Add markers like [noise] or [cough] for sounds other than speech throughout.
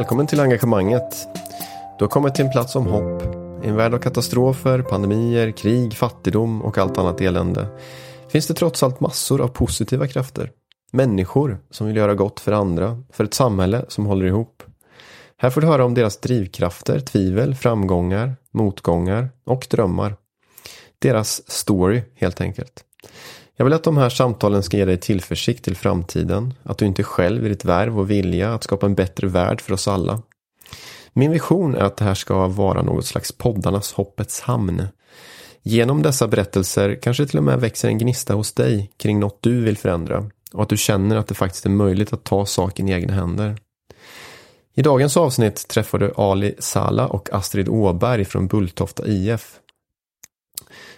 Välkommen till engagemanget. Du har kommit till en plats om hopp. I en värld av katastrofer, pandemier, krig, fattigdom och allt annat elände finns det trots allt massor av positiva krafter. Människor som vill göra gott för andra, för ett samhälle som håller ihop. Här får du höra om deras drivkrafter, tvivel, framgångar, motgångar och drömmar. Deras story helt enkelt. Jag vill att de här samtalen ska ge dig tillförsikt till framtiden, att du inte själv i ditt värv och vilja att skapa en bättre värld för oss alla. Min vision är att det här ska vara något slags poddarnas hoppets hamn. Genom dessa berättelser kanske till och med växer en gnista hos dig kring något du vill förändra och att du känner att det faktiskt är möjligt att ta saken i egna händer. I dagens avsnitt träffar du Ali Sala och Astrid Åberg från Bulltofta IF.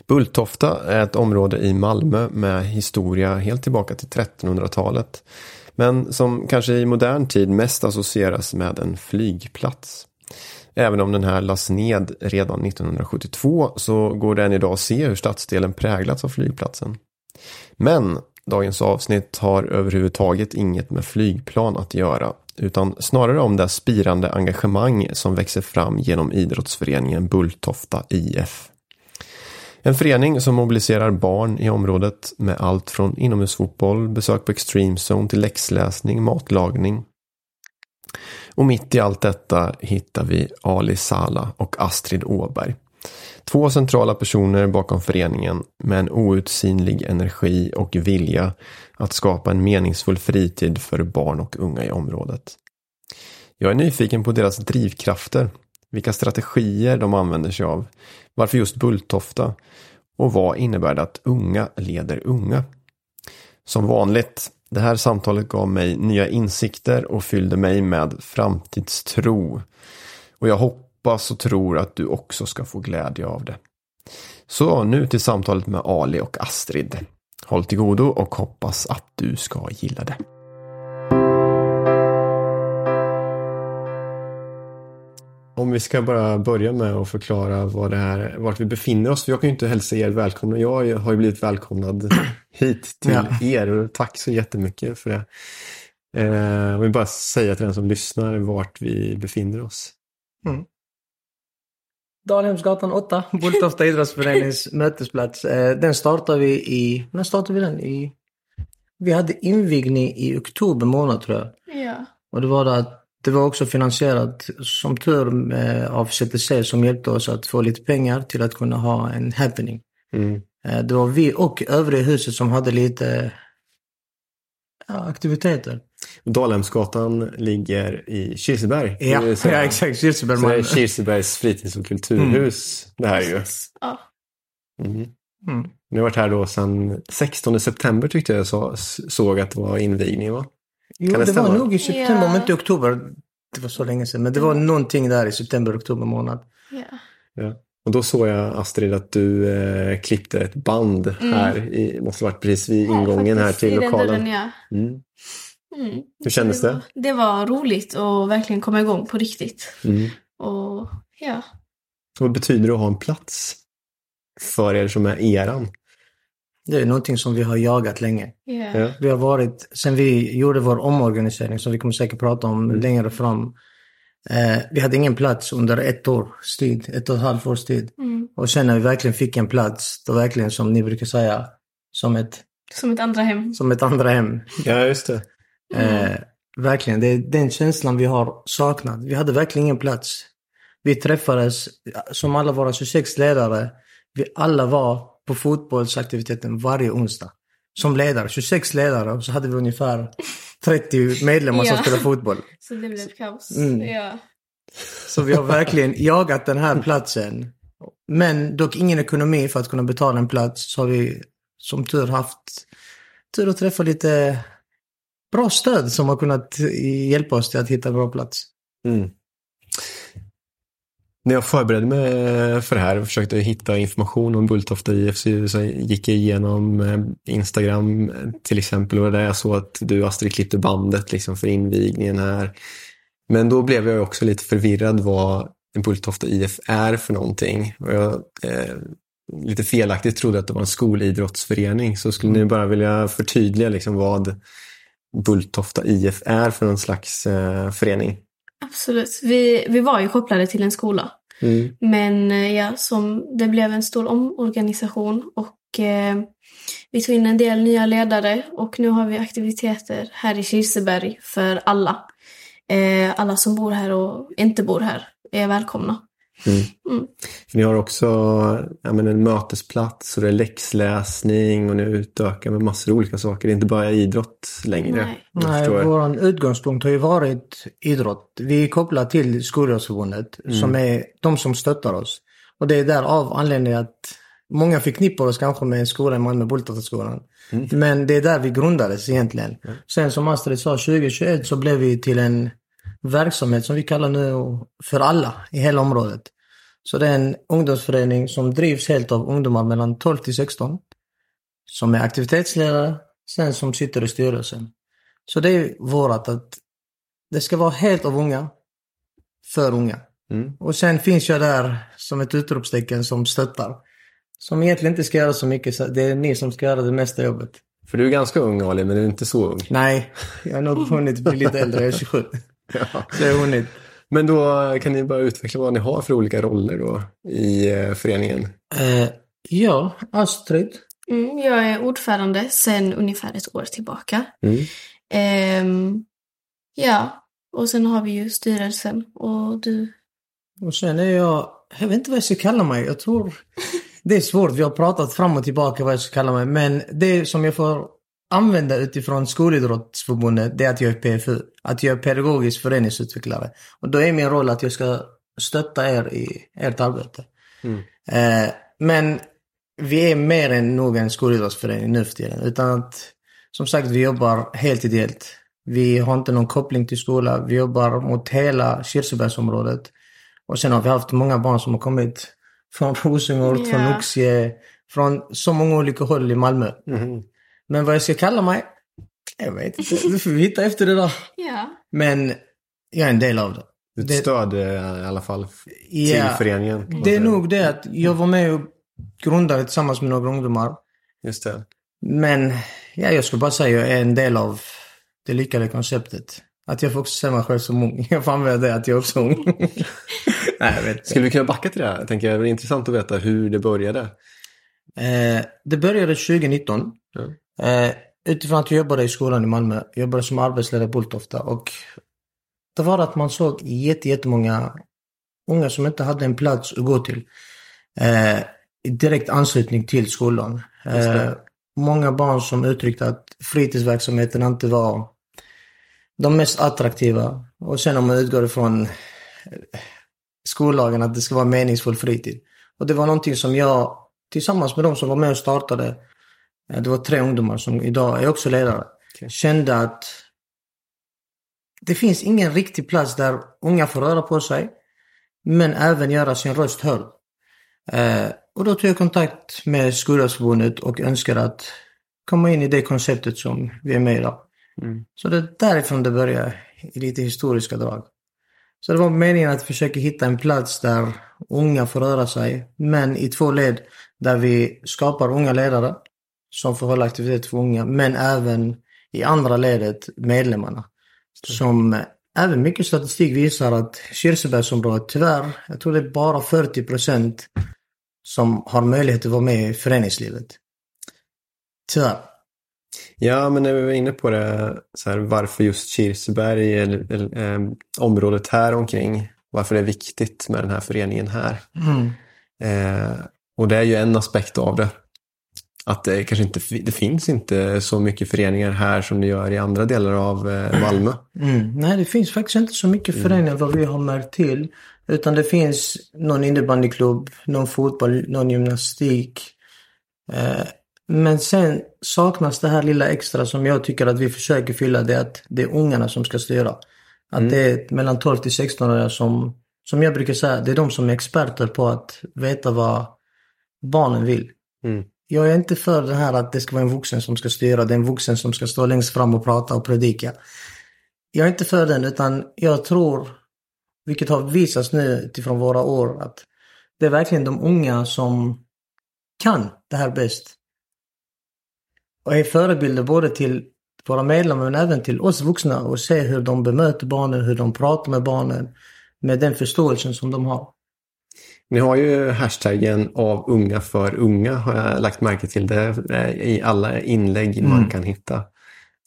Bulltofta är ett område i Malmö med historia helt tillbaka till 1300-talet. Men som kanske i modern tid mest associeras med en flygplats. Även om den här lades ned redan 1972 så går det än idag att se hur stadsdelen präglats av flygplatsen. Men dagens avsnitt har överhuvudtaget inget med flygplan att göra utan snarare om det spirande engagemang som växer fram genom idrottsföreningen Bulltofta IF. En förening som mobiliserar barn i området med allt från inomhusfotboll, besök på Extreme Zone till läxläsning, matlagning. Och mitt i allt detta hittar vi Ali Sala och Astrid Åberg. Två centrala personer bakom föreningen med en outsinlig energi och vilja att skapa en meningsfull fritid för barn och unga i området. Jag är nyfiken på deras drivkrafter, vilka strategier de använder sig av, varför just Bulltofta och vad innebär det att unga leder unga? Som vanligt, det här samtalet gav mig nya insikter och fyllde mig med framtidstro. Och jag hoppas och tror att du också ska få glädje av det. Så nu till samtalet med Ali och Astrid. Håll till godo och hoppas att du ska gilla det. Om vi ska bara börja med att förklara vad det här, vart vi befinner oss. Jag kan ju inte hälsa er välkomna. Jag har ju blivit välkomnad [clears throat] hit till ja. er och tack så jättemycket för det. Eh, jag vill bara säga till den som lyssnar vart vi befinner oss. Mm. Dalhemsgatan 8, Bulltofta idrottsförenings [laughs] mötesplats. Eh, den startade vi i, när startade vi den? I, vi hade invigning i oktober månad tror jag. Ja. Och det var att det var också finansierat som tur av CTC som hjälpte oss att få lite pengar till att kunna ha en happening. Mm. Eh, det var vi och övriga huset som hade lite ja, aktiviteter. Dalhemsgatan ligger i Kirseberg. Ja, ja exakt. Kirseberg. Så det är Kirsebergs fritids och kulturhus mm. det här ju. Ja. Mm. Mm. Ni har varit här då sedan 16 september tyckte jag så, såg att det var invigning va? Jo, det, det var nog i september, om inte i oktober. Det var så länge sedan, men det var någonting där i september, oktober månad. Ja. ja. Och då såg jag Astrid att du eh, klippte ett band mm. här. I, måste varit precis vid ingången här till lokalen. Dörren, ja. Mm. Mm. Hur kändes det? Var, det? var roligt och verkligen komma igång på riktigt. Mm. Och ja. Vad betyder det att ha en plats för er som är eran? Det är någonting som vi har jagat länge. Yeah. Vi har varit, sen vi gjorde vår omorganisering, som vi kommer säkert prata om mm. längre fram. Eh, vi hade ingen plats under ett års tid, ett och ett halvt års tid. Mm. Och sen när vi verkligen fick en plats, då verkligen som ni brukar säga, som ett... Som ett andra hem. Som ett andra hem. Ja, just det. Mm. Eh, verkligen, det är den känslan vi har saknat. Vi hade verkligen ingen plats. Vi träffades, som alla våra 26 ledare, vi alla var på fotbollsaktiviteten varje onsdag. Som ledare, 26 ledare och så hade vi ungefär 30 medlemmar som spelade fotboll. [laughs] Så det blev kaos. Mm. Ja. Så vi har verkligen jagat den här platsen. Men dock ingen ekonomi för att kunna betala en plats. Så har vi som tur haft tur att träffa lite bra stöd som har kunnat hjälpa oss till att hitta en bra plats. Mm när jag förberedde mig för det här och försökte hitta information om Bulltofta IF så gick jag igenom eh, Instagram till exempel och där jag såg att du Astrid klippte bandet liksom för invigningen här. Men då blev jag också lite förvirrad vad Bulltofta IF är för någonting. Och jag eh, lite felaktigt trodde att det var en skolidrottsförening så skulle ni bara vilja förtydliga liksom vad Bulltofta IF är för någon slags eh, förening? Absolut. Vi, vi var ju kopplade till en skola. Mm. Men eh, ja, som det blev en stor omorganisation och eh, vi tog in en del nya ledare och nu har vi aktiviteter här i Kirseberg för alla. Eh, alla som bor här och inte bor här är välkomna. Mm. Mm. Ni har också ja, men en mötesplats och det är läxläsning och ni utökar med massor av olika saker. Det är inte bara idrott längre. Nej. Nej, vår utgångspunkt har ju varit idrott. Vi är kopplade till Skolidrottsförbundet som är de som stöttar oss. Och det är därav anledningen att många förknippar oss kanske med en skola i Malmö, Bulltoftaskolan. Men det är där vi grundades egentligen. Sen som Astrid sa, 2021 så blev vi till en verksamhet som vi kallar nu för alla i hela området. Så det är en ungdomsförening som drivs helt av ungdomar mellan 12 till 16. Som är aktivitetsledare, sen som sitter i styrelsen. Så det är vårat att det ska vara helt av unga, för unga. Mm. Och sen finns jag där som ett utropstecken som stöttar. Som egentligen inte ska göra så mycket, så det är ni som ska göra det mesta jobbet. För du är ganska ung Ali, men du är inte så ung. Nej, jag har nog hunnit bli lite äldre, jag är 27. [laughs] Ja. Så hunnit. Men då kan ni bara utveckla vad ni har för olika roller då i eh, föreningen. Eh, ja, Astrid. Mm, jag är ordförande sedan ungefär ett år tillbaka. Mm. Ehm, ja, och sen har vi ju styrelsen och du. Och sen är jag, jag vet inte vad jag ska kalla mig. Jag tror det är svårt. Vi har pratat fram och tillbaka vad jag ska kalla mig. Men det som jag får använda utifrån Skolidrottsförbundet, det är att jag är PFU. Att jag är pedagogisk föreningsutvecklare. Och då är min roll att jag ska stötta er i ert arbete. Mm. Eh, men vi är mer än nog en skolidrottsförening nu för tiden. Utan att, som sagt, vi jobbar helt ideellt. Vi har inte någon koppling till skola. Vi jobbar mot hela Kirsebergsområdet. Och sen har vi haft många barn som har kommit från Rosengård, från Ja. Oxie, från så många olika håll i Malmö. Mhm. Men vad jag ska kalla mig? Jag vet inte. Du får vi hitta efter det där. [laughs] Ja. Men jag är en del av det. Ett Det- stöd eh, i alla fall till Ja, föreningen. det är nog det att jag var med och grundade tillsammans med några ungdomar. Just det. Men ja, jag skulle bara säga att jag är en del av det lyckade konceptet. Att jag får också se mig själv som ung. [laughs] Jag får använda det att jag också är ung. [laughs] Nej, jag vet inte. Skulle vi kunna backa till det här? Jag tänker, det är intressant att veta hur det började. Eh, det började 2019. Ja. Eh, utifrån att jag jobbade i skolan i Malmö. Jag jobbade som arbetsledare i Bulltofta. Och det var att man såg jätte, jättemånga unga som inte hade en plats att gå till. Eh, I direkt anslutning till skolan. Eh, många barn som uttryckte att fritidsverksamheten inte var de mest attraktiva. Och sen om man utgår ifrån eh, skollagen att det ska vara meningsfull fritid. Och det var någonting som jag tillsammans med de som var med och startade, det var tre ungdomar som idag är också ledare, Okej. kände att det finns ingen riktig plats där unga får röra på sig, men även göra sin röst hörd. Eh, och då tog jag kontakt med Skolidrottsförbundet och önskade att komma in i det konceptet som vi är med i idag. Mm. Så det är därifrån det börjar, i lite historiska drag. Så det var meningen att försöka hitta en plats där unga får röra sig, men i två led där vi skapar unga ledare som får hålla aktivitet för unga, men även i andra ledet medlemmarna. Som även mycket statistik visar att Kirsebergsområdet tyvärr, jag tror det är bara 40 procent som har möjlighet att vara med i föreningslivet. Tyvärr. Ja, men när vi var inne på det, så här, varför just Kirseberg eller, eller eh, området här omkring, varför det är viktigt med den här föreningen här. Mm. Eh, och det är ju en aspekt av det. Att det kanske inte det finns inte så mycket föreningar här som det gör i andra delar av eh, Malmö. Mm. Nej, det finns faktiskt inte så mycket föreningar vad vi har märkt till. Utan det finns någon innebandyklubb, någon fotboll, någon gymnastik. Eh, men sen saknas det här lilla extra som jag tycker att vi försöker fylla. Det är att det är ungarna som ska styra. Att det är mellan 12 till 16 år som, som jag brukar säga, det är de som är experter på att veta vad barnen vill. Mm. Jag är inte för det här att det ska vara en vuxen som ska styra, det är en vuxen som ska stå längst fram och prata och predika. Jag är inte för den utan jag tror, vilket har visats nu utifrån våra år, att det är verkligen de unga som kan det här bäst. Och är förebilder både till våra medlemmar men även till oss vuxna och se hur de bemöter barnen, hur de pratar med barnen. Med den förståelsen som de har. Ni har ju hashtaggen av unga för unga har jag lagt märke till. Det i alla inlägg mm. man kan hitta.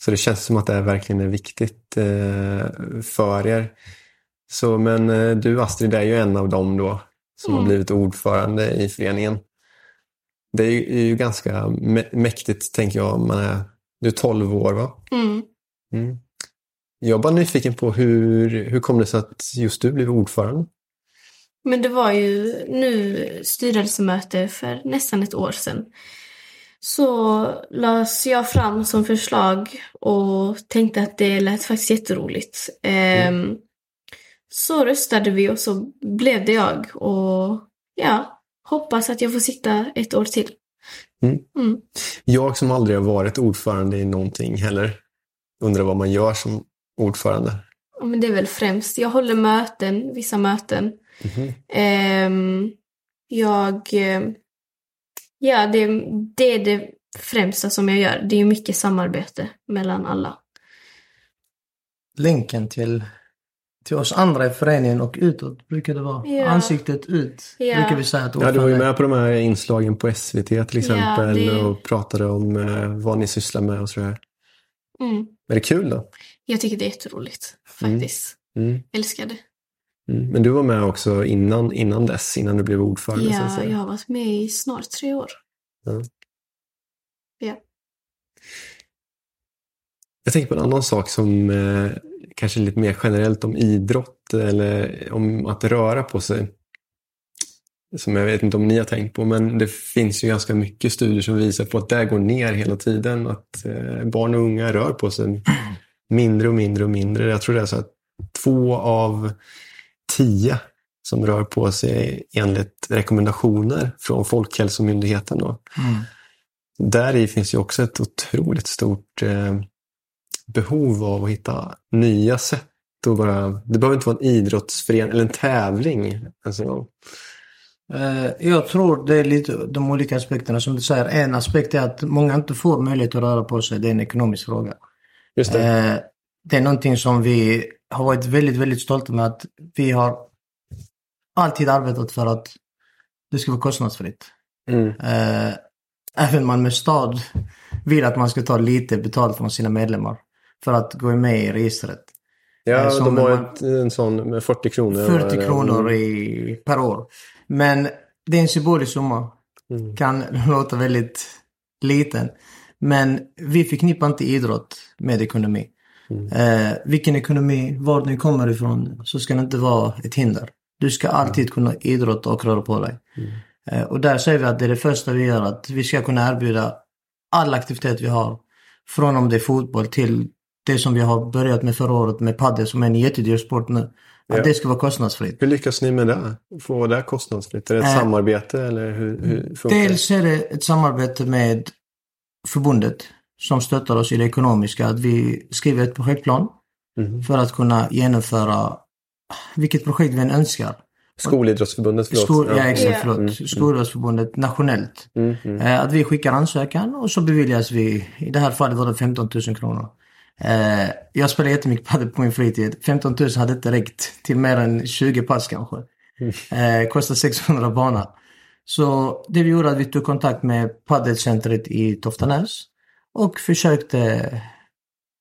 Så det känns som att det verkligen är viktigt eh, för er. Så, men eh, du Astrid är ju en av dem då som mm. har blivit ordförande i föreningen. Det är ju, är ju ganska mäktigt tänker jag. Man är, du är 12 år va? Mm. Mm. Jag bara nyfiken på hur, hur kom det sig att just du blev ordförande? Men det var ju nu styrelsemöte för nästan ett år sedan. Så lades jag fram som förslag och tänkte att det lät faktiskt jätteroligt. Mm. Um, så röstade vi och så blev det jag. Och ja, hoppas att jag får sitta ett år till. Mm. Mm. Jag som aldrig har varit ordförande i någonting heller undrar vad man gör som ordförande. Men det är väl främst, jag håller möten, vissa möten. Mm. Um, jag, ja det, det är det främsta som jag gör. Det är mycket samarbete mellan alla. Länken till till oss andra i föreningen och utåt brukar det vara. Ja. Ansiktet ut ja. brukar vi säga att Ja, du var ju med på de här inslagen på SVT till exempel ja, det... och pratade om eh, vad ni sysslar med och sådär. Mm. Är det kul då? Jag tycker det är jätteroligt faktiskt. Mm. Mm. Älskar det. Mm. Men du var med också innan, innan dess, innan du blev ordförande? Ja, jag har varit med i snart tre år. Ja. ja. Jag tänker på en annan sak som eh, kanske lite mer generellt om idrott eller om att röra på sig. Som jag vet inte om ni har tänkt på, men det finns ju ganska mycket studier som visar på att det går ner hela tiden. Att eh, barn och unga rör på sig mindre och mindre och mindre. Jag tror det är så att två av tio som rör på sig enligt rekommendationer från Folkhälsomyndigheten. Då. Mm. Där i finns ju också ett otroligt stort eh, behov av att hitta nya sätt att bara... Det behöver inte vara en idrottsförening eller en tävling. Alltså. Jag tror det är lite de olika aspekterna. Som du säger, en aspekt är att många inte får möjlighet att röra på sig. Det är en ekonomisk fråga. Just det. Eh, det är någonting som vi har varit väldigt, väldigt stolta med att vi har alltid arbetat för att det ska vara kostnadsfritt. Mm. Eh, även Malmö stad vill att man ska ta lite betalt från sina medlemmar för att gå med i registret. Ja, eh, de har man, en sån med 40 kronor. 40 kronor i, per år. Men det är en symbolisk summa. Mm. Kan [laughs] låta väldigt liten. Men vi förknippar inte idrott med ekonomi. Mm. Eh, vilken ekonomi, var den kommer ifrån, så ska det inte vara ett hinder. Du ska alltid mm. kunna idrotta och röra på dig. Mm. Eh, och där säger vi att det är det första vi gör, att vi ska kunna erbjuda all aktivitet vi har. Från om det är fotboll till det som vi har börjat med förra året med padel som är en jättedyr sport nu. Att ja. det ska vara kostnadsfritt. Hur lyckas ni med det? Få det kostnadsfritt? Är det ett äh, samarbete eller hur, hur funkar det? Dels är det ett samarbete med förbundet som stöttar oss i det ekonomiska. Att vi skriver ett projektplan mm. för att kunna genomföra vilket projekt vi än önskar. Skolidrottsförbundet, förlåt. Skol, ja, exakt, förlåt. Mm. Skolidrottsförbundet nationellt. Mm, mm. Eh, att vi skickar ansökan och så beviljas vi, i det här fallet var det 15 000 kronor. Eh, jag spelar jättemycket padel på min fritid. 15 000 hade inte räckt till mer än 20 pass kanske. Mm. Eh, kostar 600 bana. Så det vi gjorde att vi tog kontakt med padelcentret i Toftanäs och försökte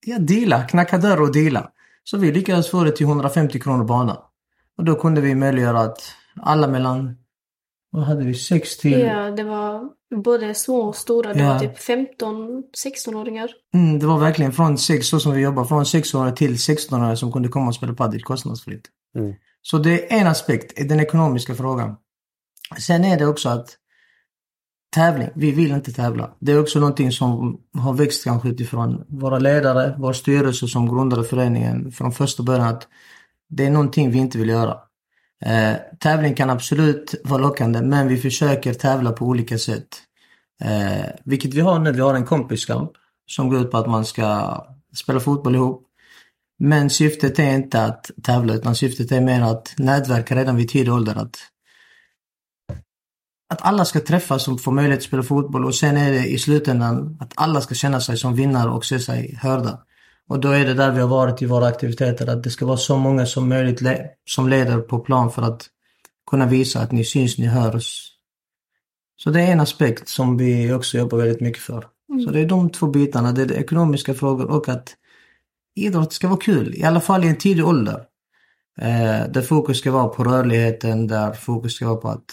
ja, deala, knacka dörr och deala. Så vi lyckades få det till 150 kronor bana. Och då kunde vi möjliggöra att alla mellan, vad hade vi, 6 till... Ja, det var både små och stora. Det ja. var typ 15-16-åringar. Mm, det var verkligen från 6, så som vi jobbar, från 6-åringar till 16-åringar som kunde komma och spela padel kostnadsfritt. Mm. Så det är en aspekt, den ekonomiska frågan. Sen är det också att tävling, vi vill inte tävla. Det är också någonting som har växt kanske utifrån våra ledare, vår styrelse som grundade föreningen från första början att det är någonting vi inte vill göra. Eh, tävling kan absolut vara lockande men vi försöker tävla på olika sätt. Eh, vilket vi har nu, vi har en kompiskamp som går ut på att man ska spela fotboll ihop. Men syftet är inte att tävla utan syftet är mer att nätverka redan vid tidig ålder. Att, att alla ska träffas och få möjlighet att spela fotboll och sen är det i slutändan att alla ska känna sig som vinnare och se sig hörda. Och då är det där vi har varit i våra aktiviteter, att det ska vara så många som möjligt le som leder på plan för att kunna visa att ni syns, ni hörs. Så det är en aspekt som vi också jobbar väldigt mycket för. Mm. Så det är de två bitarna, det är det ekonomiska frågor och att idrott ska vara kul, i alla fall i en tidig ålder. Eh, där fokus ska vara på rörligheten, där fokus ska vara på att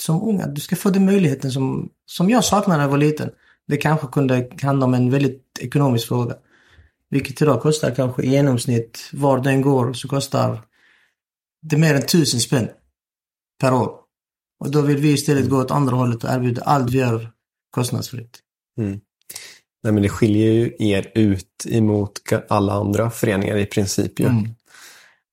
som unga, du ska få den möjligheten som, som jag saknade när jag var liten. Det kanske kunde handla om en väldigt ekonomisk fråga. Vilket idag kostar kanske i genomsnitt, var den går, så kostar det mer än tusen spänn per år. Och då vill vi istället gå åt andra hållet och erbjuda allt vi gör kostnadsfritt. Mm. Nej, men det skiljer ju er ut emot alla andra föreningar i princip. Ju. Mm.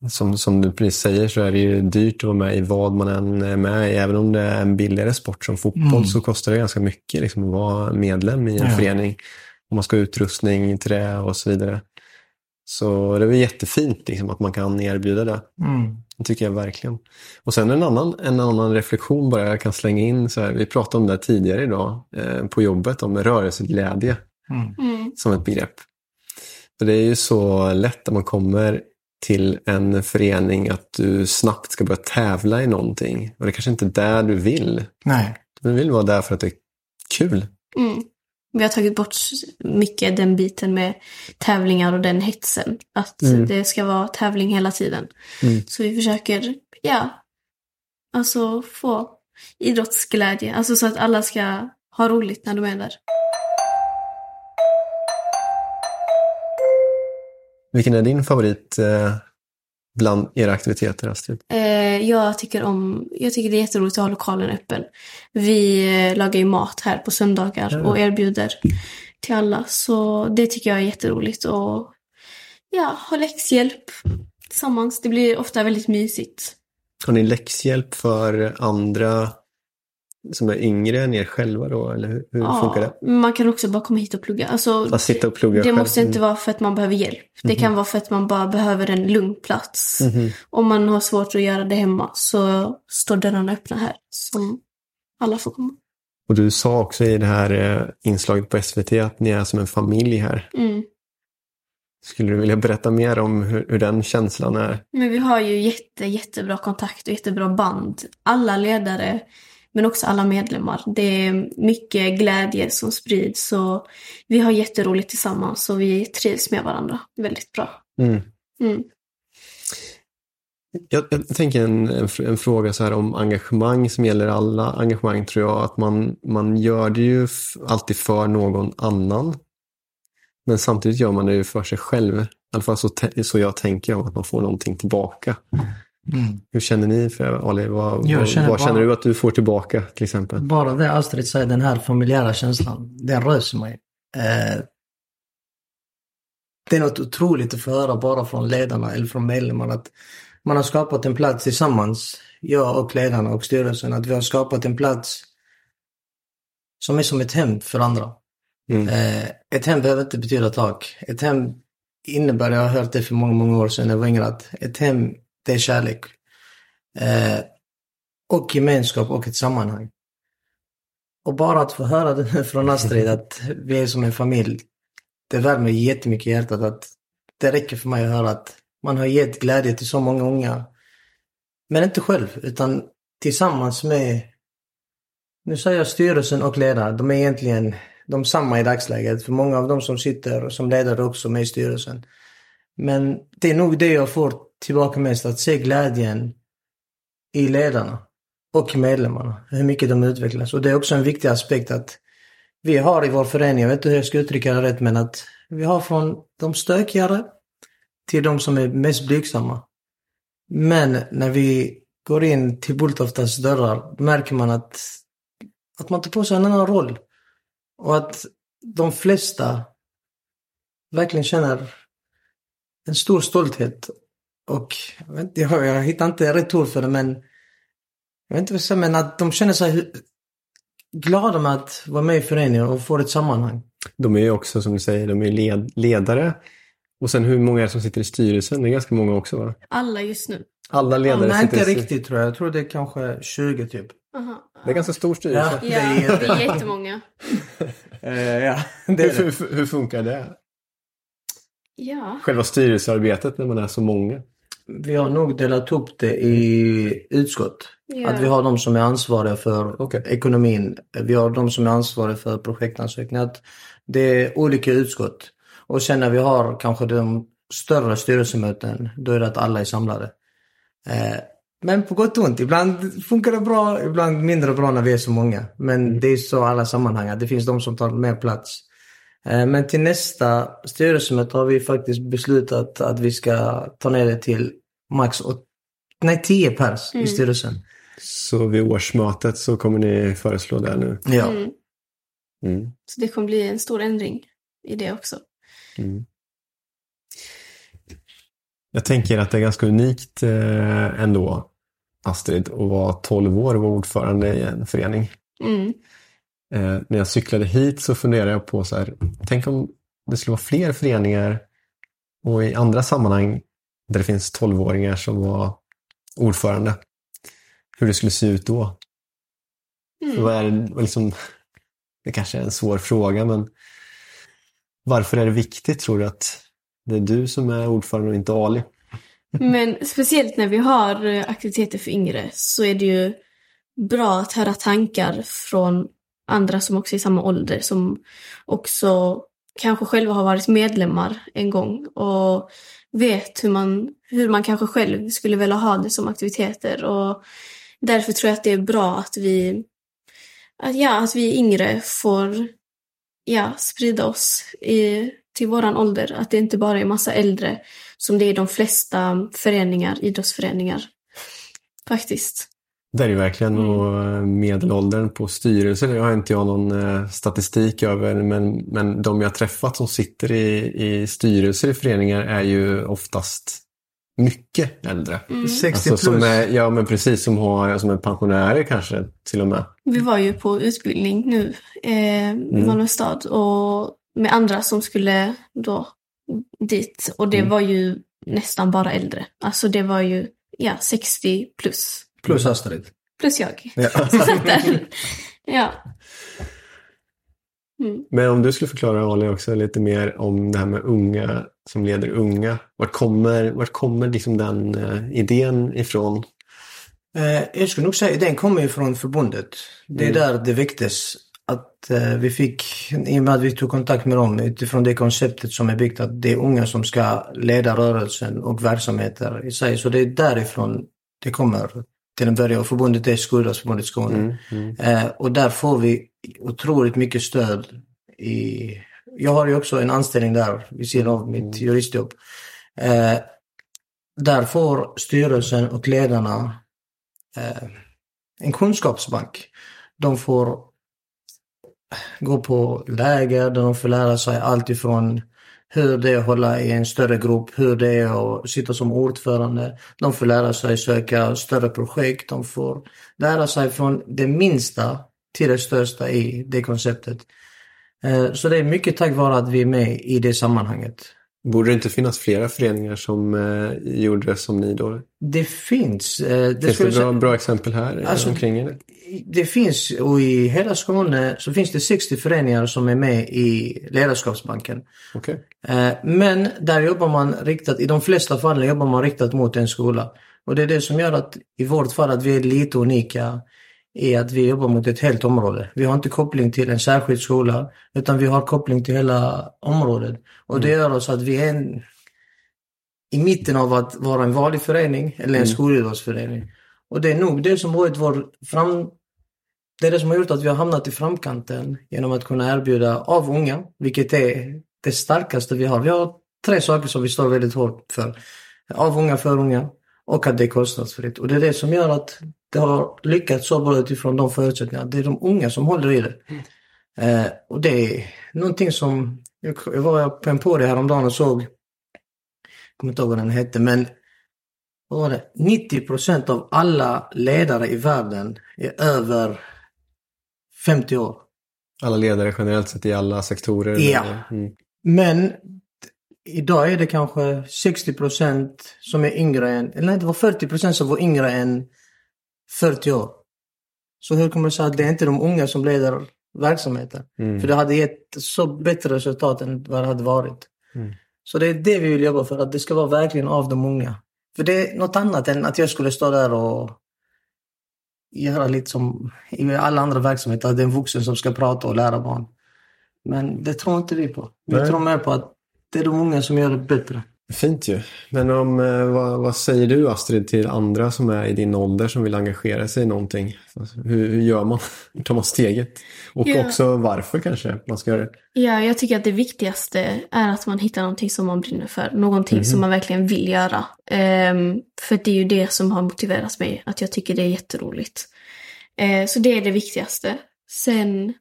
Som, som du precis säger så är det ju dyrt att vara med i vad man än är med i. Även om det är en billigare sport som fotboll mm. så kostar det ganska mycket liksom, att vara medlem i en ja. förening. Om man ska ha utrustning till det och så vidare. Så det är jättefint liksom, att man kan erbjuda det. Mm. Det tycker jag verkligen. Och sen en annan, en annan reflektion bara jag kan slänga in. Så här, vi pratade om det tidigare idag eh, på jobbet, om rörelseglädje mm. mm. som ett begrepp. För det är ju så lätt att man kommer till en förening att du snabbt ska börja tävla i någonting. Och det kanske inte är där du vill. Nej. Du vill vara där för att det är kul. Mm. Vi har tagit bort mycket den biten med tävlingar och den hetsen. Att mm. det ska vara tävling hela tiden. Mm. Så vi försöker, ja, alltså få idrottsglädje. Alltså så att alla ska ha roligt när de är där. Vilken är din favorit eh, bland era aktiviteter, Astrid? Eh, jag, tycker om, jag tycker det är jätteroligt att ha lokalen öppen. Vi eh, lagar ju mat här på söndagar ja. och erbjuder till alla. Så det tycker jag är jätteroligt. Och ja, ha läxhjälp tillsammans. Det blir ofta väldigt mysigt. Har ni läxhjälp för andra som är yngre än er själva då? Eller hur, hur ja, funkar det? Man kan också bara komma hit och plugga. Alltså, att sitta och plugga det själv. måste inte vara för att man behöver hjälp. Det mm. kan vara för att man bara behöver en lugn plats. Mm. Om man har svårt att göra det hemma så står dörrarna öppna här. Så alla får komma. Och du sa också i det här eh, inslaget på SVT att ni är som en familj här. Mm. Skulle du vilja berätta mer om hur, hur, den känslan är? Men vi har ju jätte, jättebra kontakt och jättebra band. Alla ledare men också alla medlemmar. Det är mycket glädje som sprids och vi har jätteroligt tillsammans och vi trivs med varandra väldigt bra. Mm. Mm. Jag, jag, tänker en, en, fråga så här om engagemang som gäller alla engagemang tror jag att man, man gör det ju alltid för någon annan. Men samtidigt gör man det ju för sig själv. I alla fall så, så jag tänker om att man får någonting tillbaka. Mm. Hur känner ni för Ali? Vad, känner, vad bara, känner du att du får tillbaka till exempel? Bara det Astrid säger, den här familjära känslan, den röser mig. Eh, det är något otroligt att få höra bara från ledarna eller från medlemmarna att man har skapat en plats tillsammans, jag och ledarna och styrelsen, att vi har skapat en plats som är som ett hem för andra. Mm. Eh, ett hem behöver inte betyda tak. Ett hem innebär, jag har hört det för många, många år sedan jag var yngre, att ett hem det är kärlek. Eh, och gemenskap och ett sammanhang. Och bara att få höra det [laughs] från Astrid att vi är som en familj. Det värmer jättemycket i hjärtat att det räcker för mig att höra att man har gett glädje till så många unga. Men inte själv, utan tillsammans med, nu säger jag styrelsen och ledare, de är egentligen de samma i dagsläget. För många av dem som sitter som ledare också med i styrelsen. Men det är nog det jag får tillbaka mest, att se glädjen i ledarna och medlemmarna, hur mycket de utvecklas. Och det är också en viktig aspekt att vi har i vår förening, jag vet inte hur jag ska uttrycka det rätt, men att vi har från de stökigare till de som är mest blygsamma. Men när vi går in till Bulltoftas dörrar märker man att, att man tar på sig en annan roll. Och att de flesta verkligen känner en stor stolthet och jag, vet, jag, jag hittar inte rätt ord för det men jag vet inte vad jag säga, men att de känner sig glada med att vara med i föreningen och få ett sammanhang. De är ju också som du säger, de är led, ledare. Och sen hur många är det som sitter i styrelsen? Det är ganska många också va? Alla just nu. Alla ledare Nej, inte riktigt tror jag. Jag tror det är kanske 20 typ. Aha. Det är ganska stor styrelse. Ja. Ja, Det är- det är jättemånga. [laughs] Eh, ja, det är Hur, det. hur, hur funkar det? Ja. Själva styrelsearbetet när man är så många? Vi har nog delat upp det i utskott. Ja. Att vi har de som är ansvariga för Okej. ekonomin. Vi har de som är ansvariga för projektansökningar. Att Det är olika utskott. Och sen när vi har kanske de större styrelsemöten, då är det att alla är samlade. Eh, men på gott och ont, ibland funkar det bra, ibland mindre bra när vi är så många. Men det är så i alla sammanhang, att det finns de som tar mer plats. Eh, men till nästa styrelsemöte har vi faktiskt beslutat att vi ska ta ner det till max åt, nej, 10 pers i styrelsen. Så vid årsmötet så kommer ni föreslå det nu? Ja. Mm. Mm. Så det kommer bli en stor ändring i det också. Mm. Jag tänker att det är ganska unikt eh, ändå, Astrid, att vara 12 år och vara ordförande i en förening. Eh, när jag cyklade hit så funderade jag på så här, tänk om det skulle vara fler föreningar och i andra sammanhang där det finns 12-åringar som var ordförande. Hur det skulle se ut då. Mm. Vad är liksom, det kanske är en svår fråga, men varför är det viktigt tror du att det är du som är ordförande och inte Ali? Men speciellt när vi har eh, aktiviteter för yngre så är det ju bra att höra tankar från andra som också är i samma ålder som också kanske själva har varit medlemmar en gång och vet hur man, hur man kanske själv skulle vilja ha det som aktiviteter och därför tror jag att det är bra att vi, att, ja, att vi yngre får ja, sprida oss i, till våran ålder. Att det inte bara är massa äldre som det är i de flesta föreningar, idrottsföreningar. Faktiskt. Det är ju verkligen Mm. och eh, medelåldern på styrelser. Det har inte jag någon eh, statistik över men, men de jag träffat som sitter i, i styrelser i föreningar är ju oftast mycket äldre. Mm. 60 Alltså plus. som är, ja men precis, som, har, som är pensionärer kanske till och med. Vi var ju på utbildning nu eh, i Malmö stad och med andra som skulle då dit. Och det Mm. var ju nästan bara äldre. Alltså det var ju ja, 60 plus. Plus Astrid. Plus jag. Ja. [laughs] Där. Ja. Mm. Men om du skulle förklara Ali också lite mer om det här med unga som leder unga. Vart kommer, vart kommer liksom den eh, idén ifrån? Eh, jag skulle nog säga den kommer ju från förbundet. Det är Mm. där det väcktes. Att eh, vi fick, i och med att vi tog kontakt med dem utifrån det konceptet som är byggt att det är unga som ska leda rörelsen och verksamheter i sig. Så det är därifrån det kommer till en början. Och förbundet är Skolidrottsförbundet Skåne. Mm, mm, Eh, och där får vi otroligt mycket stöd. I, jag har ju också en anställning där vid sidan av mitt juristjobb. Eh, där får styrelsen och ledarna eh, en kunskapsbank. De får gå på läger där de får lära sig allt ifrån hur det är att hålla i en större grupp, hur det är att sitta som ordförande. De får lära sig söka större projekt, de får lära sig från det minsta till det största i det konceptet. Eh, så det är mycket tack vare att vi är med i det sammanhanget. Borde det inte finnas flera föreningar som eh, gjorde som ni då? Det finns. eh, Det, Finns det bra, säga- bra exempel här eh, Alltså- omkring er? det finns och i hela Skåne så finns det 60 föreningar som är med i ledarskapsbanken. Okej. Eh, Men där jobbar man riktat, i de flesta fallen jobbar man riktat mot en skola. Och det är det som gör att i vårt fall att vi är lite unika är att vi jobbar mot ett helt område. Vi har inte koppling till en särskild skola utan vi har koppling till hela området. Och det gör oss att vi är en, i mitten av att vara en vanlig förening eller en skolidrottsförening. Och det är nog det som varit vår fram... Det är det som har gjort att vi har hamnat i framkanten genom att kunna erbjuda av unga, vilket är det starkaste vi har. Vi har tre saker som vi står väldigt hårt för. Av unga för unga och att det är kostnadsfritt. Och det är det som gör att det har lyckats så bra utifrån de förutsättningarna. Det är de unga som håller i det. Eh, och det är någonting som, jag, jag var på en på det häromdagen och såg, jag kommer inte ihåg vad den hette, men vad var det? 90% av alla ledare i världen är över 50 år. Alla ledare generellt sett i alla sektorer? Ja. Mm. Men idag är det kanske 60 procent som är yngre än, eller nej, det var 40 procent som var yngre än 40 år. Så hur kommer det sig att det är inte de unga som leder verksamheten? Mm. För det hade gett så bättre resultat än vad det hade varit. Mm. Så det är det vi vill jobba för, att det ska vara verkligen av de unga. För det är något annat än att jag skulle stå där och göra lite som i alla andra verksamheter, att det är en vuxen som ska prata och lära barn. Men det tror inte vi på. Vi Nej. tror mer på att det är de unga som gör det bättre. Fint ju. Men om, eh, vad, vad säger du Astrid till andra som är i din ålder som vill engagera sig i någonting? Alltså, hur, hur gör man? Hur [laughs] tar man steget? Och Ja. också varför kanske man ska göra det? Ja, jag tycker att det viktigaste är att man hittar någonting som man brinner för. Någonting Mhm. som man verkligen vill göra. Ehm, för det är ju det som har motiverat mig, att jag tycker det är jätteroligt. Eh, så det är det viktigaste. Sen,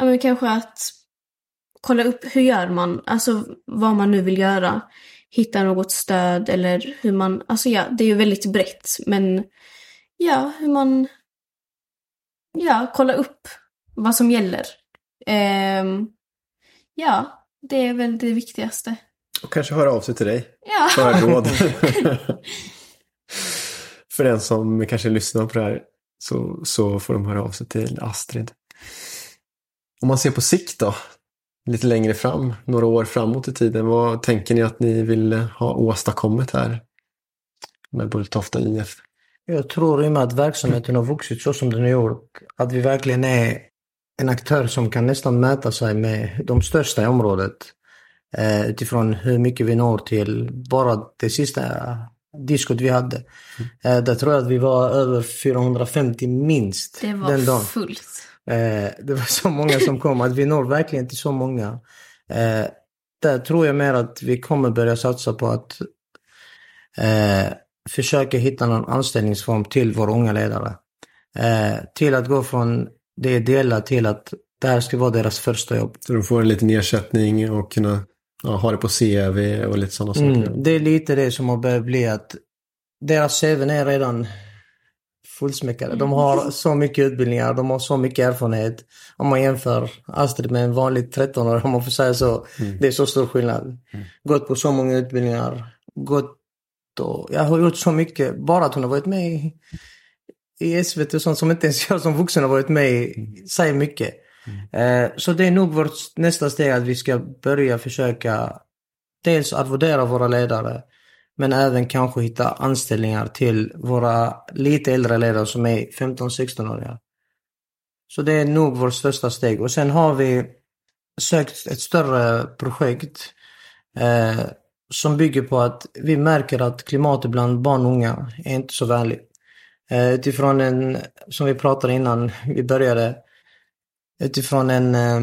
ja men kanske att kolla upp hur gör man, alltså vad man nu vill göra. Hitta något stöd eller hur man, alltså ja, det är ju väldigt brett. Men ja, hur man, ja, kolla upp vad som gäller. Ehm, Ja, det är väl det viktigaste. Och kanske höra av sig till dig. Ja. För råd. [laughs] För den som kanske lyssnar på det här så, så får de höra av sig till Astrid. Om man ser på sikt då, lite längre fram, några år framåt i tiden, vad tänker ni att ni vill ha åstadkommit här med Bulltofta IF? Jag tror i och med att verksamheten har vuxit så som den har gjort, att vi verkligen är en aktör som kan nästan mäta sig med de största i området. Eh, utifrån hur mycket vi når till bara det sista diskot vi hade. Eh, där tror jag att vi var över 450 minst Det den var dagen. fullt. Eh, det var så många som kom, att vi når verkligen till så många. Eh, där tror jag mer att vi kommer börja satsa på att eh, försöka hitta någon anställningsform till våra unga ledare. Eh, till att gå från det ideella till att det här ska vara deras första jobb. Så de får en liten ersättning och kunna ja, ha det på CV och lite sådana saker. Mm, det är lite det som har börjat bli att deras CV är redan fullsmäckade. De har så mycket utbildningar, de har så mycket erfarenhet. Om man jämför Astrid med en vanlig 13-åring, om man får säga så. Det är så stor skillnad. Gått på så många utbildningar, gått och jag har gjort så mycket. Bara att hon har varit med i, i SVT och sånt som inte ens [laughs] jag som vuxen har varit med i, säger mycket. Eh, så det är nog vårt nästa steg att vi ska börja försöka dels arvodera våra ledare men även kanske hitta anställningar till våra lite äldre ledare som är 15-16-åringar. Så det är nog vårt största steg. Och sen har vi sökt ett större projekt eh, som bygger på att vi märker att klimatet bland barn och unga är inte så vänligt. Eh, utifrån en, som vi pratade innan vi började, utifrån en eh,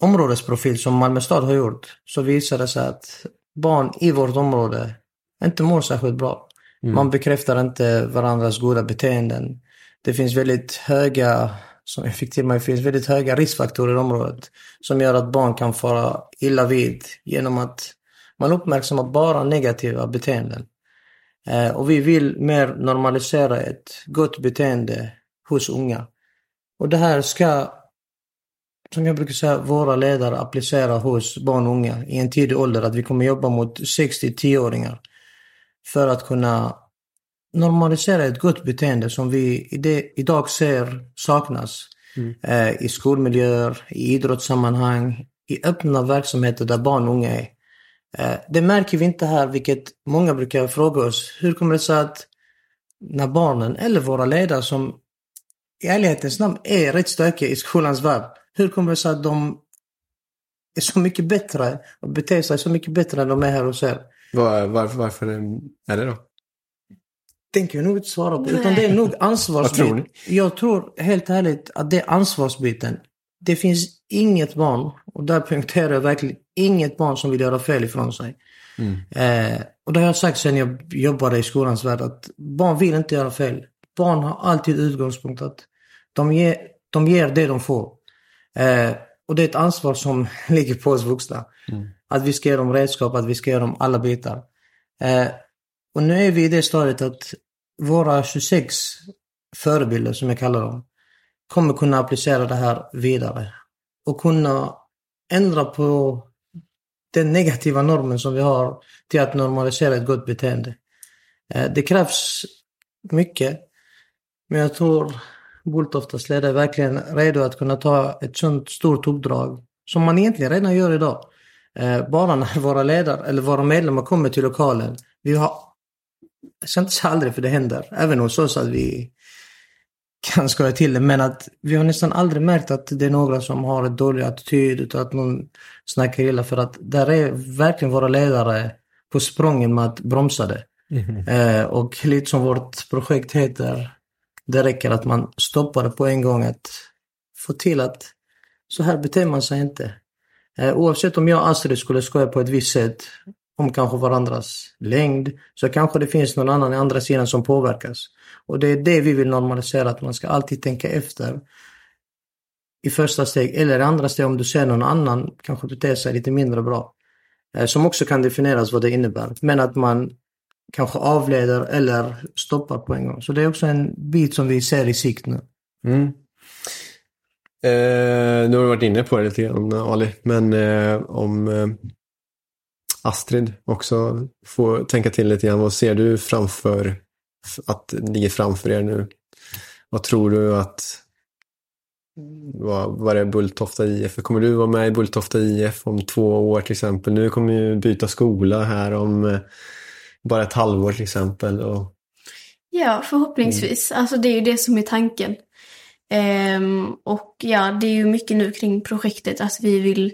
områdesprofil som Malmö stad har gjort så visar det sig att barn i vårt område inte mår särskilt bra. Mm. Man bekräftar inte varandras goda beteenden. Det finns väldigt höga, som jag fick till mig, finns väldigt höga riskfaktorer i området som gör att barn kan fara illa vid genom att man uppmärksammar bara negativa beteenden. Eh, och vi vill mer normalisera ett gott beteende hos unga. Och det här ska, som jag brukar säga, våra ledare applicera hos barn och unga i en tidig ålder. Att vi kommer jobba mot 60-10-åringar för att kunna normalisera ett gott beteende som vi idag ser saknas Mm. eh, i skolmiljöer, i idrottssammanhang, i öppna verksamheter där barn och unga är. Eh, det märker vi inte här, vilket många brukar fråga oss. Hur kommer det sig att när barnen eller våra ledare som i ärlighetens namn är rätt stökiga i skolans värld, hur kommer det sig att de är så mycket bättre och beter sig så mycket bättre än de är här hos er? Var, varför, varför är det då? tänker jag nog inte svara på. Utan det är nog Vad tror ansvarsbiten. ni? Jag tror helt ärligt att det är ansvarsbiten. Det finns inget barn, och där poängterar jag verkligen, inget barn som vill göra fel ifrån sig. Mm. Eh, och det har jag sagt sedan jag jobbade i skolans värld att barn vill inte göra fel. Barn har alltid utgångspunkt att de ger, de ger det de får. Eh, och det är ett ansvar som [laughs] ligger på oss vuxna. Mm. Att vi ska ge dem redskap, att vi ska ge dem alla bitar. Eh, och nu är vi i det stadiet att våra 26 förebilder, som jag kallar dem, kommer kunna applicera det här vidare. Och kunna ändra på den negativa normen som vi har till att normalisera ett gott beteende. Eh, det krävs mycket, men jag tror Bulltoftas ledare är verkligen redo att kunna ta ett sånt stort uppdrag som man egentligen redan gör idag. Eh, bara när [laughs] våra ledare eller våra medlemmar kommer till lokalen. Vi har, jag ska inte säga aldrig för det händer, även hos oss att vi [laughs] kan skoja till det, men att vi har nästan aldrig märkt att det är några som har en dålig attityd utan att någon snackar illa för att där är verkligen våra ledare på sprången med att bromsa det. Mm. Eh, och lite som vårt projekt heter, det räcker att man stoppar det på en gång att få till att så här beter man sig inte. Eh, oavsett om jag och Astrid skulle skoja på ett visst sätt om kanske varandras längd så kanske det finns någon annan i andra sidan som påverkas. Och det är det vi vill normalisera, att man ska alltid tänka efter i första steg eller i andra steg om du ser någon annan kanske beter sig lite mindre bra. Eh, som också kan definieras vad det innebär. Men att man kanske avleder eller stoppar på en gång. Så det är också en bit som vi ser i sikt nu. Mm. Eh, nu har vi varit inne på det lite grann Ali, men eh, om eh, Astrid också får tänka till lite grann. Vad ser du framför att ligger framför er nu? Vad tror du att vad, vad är Bulltofta IF? Kommer du vara med i Bulltofta IF om två år till exempel? Nu kommer du byta skola här om eh, bara ett halvår till exempel. Och... Ja, förhoppningsvis. Mm. Alltså det är ju det som är tanken. Um, och ja, det är ju mycket nu kring projektet att vi vill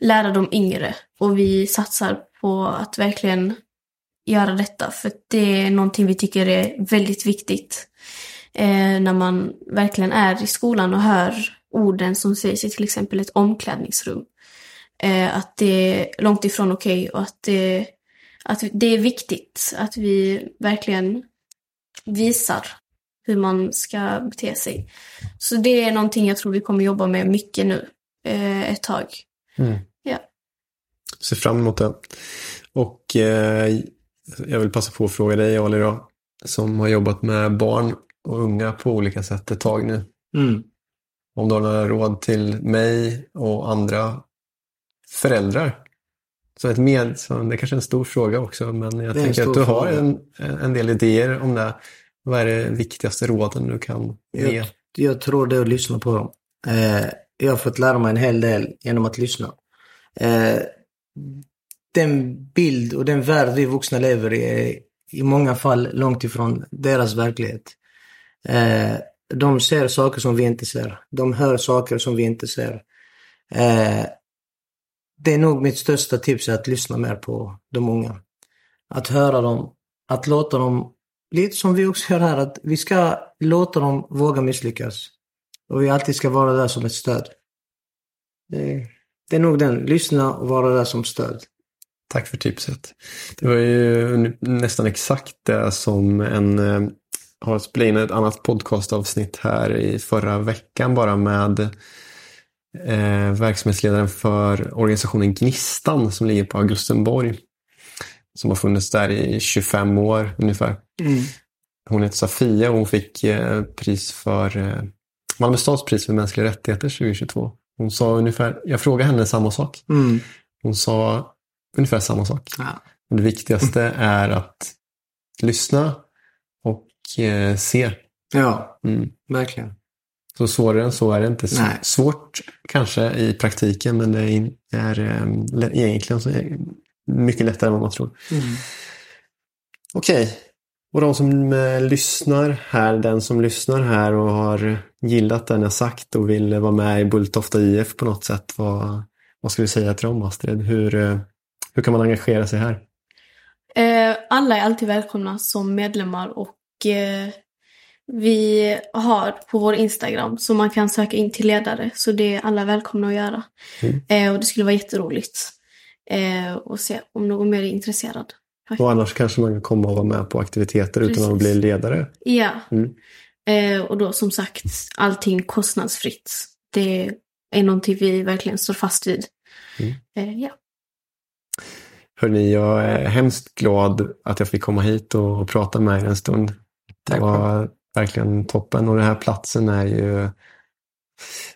lära de yngre och vi satsar på att verkligen göra detta för det är någonting vi tycker är väldigt viktigt. Eh, när man verkligen är i skolan och hör orden som sägs i till exempel ett omklädningsrum. Eh, att det är långt ifrån okej okay och att det, att det är viktigt att vi verkligen visar hur man ska bete sig. Så det är någonting jag tror vi kommer jobba med mycket nu eh, ett tag. Mm. Ja. Ser fram emot det. Och eh, jag vill passa på att fråga dig Ali då, som har jobbat med barn och unga på olika sätt ett tag nu. Mm. Om du har några råd till mig och andra föräldrar. Så ett med, så det är kanske är en stor fråga också, men jag tänker att du har en, en del idéer om det. Vad är det viktigaste råden du kan ge? Jag, jag tror det är att lyssna på dem. Eh, jag har fått lära mig en hel del genom att lyssna. Eh, den bild och den värld vi vuxna lever i är i många fall långt ifrån deras verklighet. Eh, de ser saker som vi inte ser. De hör saker som vi inte ser. Eh, det är nog mitt största tips att lyssna mer på de unga. Att höra dem, att låta dem, lite som vi också gör här, att vi ska låta dem våga misslyckas. Och vi alltid ska vara där som ett stöd. Det, det är nog den, lyssna och vara där som stöd. Tack för tipset. Det var ju nästan exakt det som en eh, har spelat in ett annat podcastavsnitt här i förra veckan bara med eh, verksamhetsledaren för organisationen Gnistan som ligger på Augustenborg. Som har funnits där i 25 år ungefär. Mm. Hon heter Safia och hon fick eh, pris för eh, Malmö stads pris för mänskliga rättigheter 2022. Hon sa ungefär, jag frågade henne samma sak. Mm. Hon sa ungefär samma sak. Ja. Det viktigaste är att lyssna och eh, se. Ja, mm. verkligen. Så svårare än så är det inte. Nej. Svårt kanske i praktiken men det är, är egentligen så mycket lättare än vad man tror. Mm. Okej, okay. och de som äh, lyssnar här, den som lyssnar här och har gillat det jag sagt och vill vara med i Bulltofta IF på något sätt. Vad, vad ska du säga till dem Astrid? Hur, äh, hur kan man engagera sig här? alla är alltid välkomna som medlemmar och vi har på vår Instagram så man kan söka in till ledare. Så det är alla välkomna att göra. Mm. Eh, och det skulle vara jätteroligt eh, att se om någon mer är intresserad. Och annars kanske man kan komma och vara med på aktiviteter Precis. utan att bli ledare. Ja. Mm. Eh, och då som sagt, allting kostnadsfritt. Det är någonting vi verkligen står fast vid. Mm. Eh, ja. Hörni, jag är hemskt glad att jag fick komma hit och, och prata med er en stund. Det var verkligen toppen och den här platsen är ju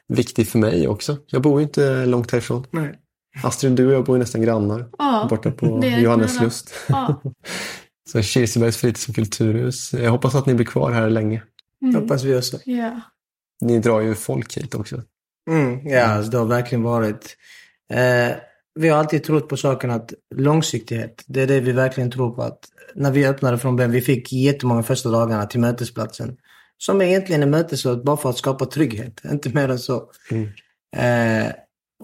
viktig för mig också. Jag bor ju inte långt härifrån. Nej. Astrid, du och jag bor ju nästan grannar. Ja, Borta på Johanneslust. ja. [laughs] Så Kirsebergs fritids och kulturhus. Jag hoppas att ni blir kvar här länge. Mm. Hoppas vi också. Ja. Ni drar ju folk hit också. Mm, ja, alltså, det har verkligen varit... Eh, vi har alltid trott på saken att långsiktighet, det är det vi verkligen tror på. att När vi öppnade från början, vi fick jättemånga första dagarna till mötesplatsen. Som egentligen är möteslåt bara för att skapa trygghet, [laughs] inte mer än så. Mm. Eh,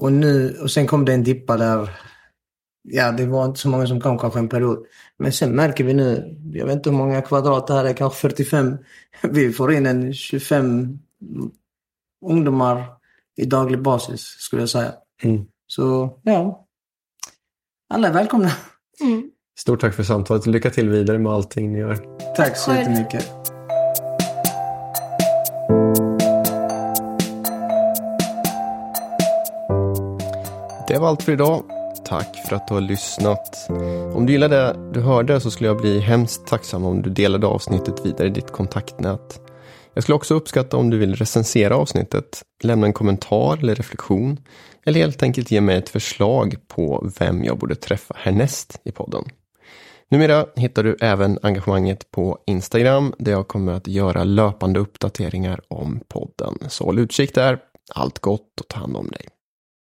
och, nu, och sen kom det en dippa där, ja det var inte så många som kom kanske en period. Men sen märker vi nu, jag vet inte hur många kvadrat det här är, kanske 45. [laughs] Vi får in en 25 ungdomar i daglig basis skulle jag säga. Mm. Så ja, alla är välkomna. Mm. Stort tack för samtalet. Lycka till vidare med allting ni gör. Tack så jättemycket. Det var allt för idag. Tack för att du har lyssnat. Om du gillade det du hörde så skulle jag bli hemskt tacksam om du delade avsnittet vidare i ditt kontaktnät. Jag skulle också uppskatta om du vill recensera avsnittet, lämna en kommentar eller reflektion eller helt enkelt ge mig ett förslag på vem jag borde träffa härnäst i podden. Numera hittar du även engagemanget på Instagram där jag kommer att göra löpande uppdateringar om podden. Så håll utkik där. Allt gott och ta hand om dig.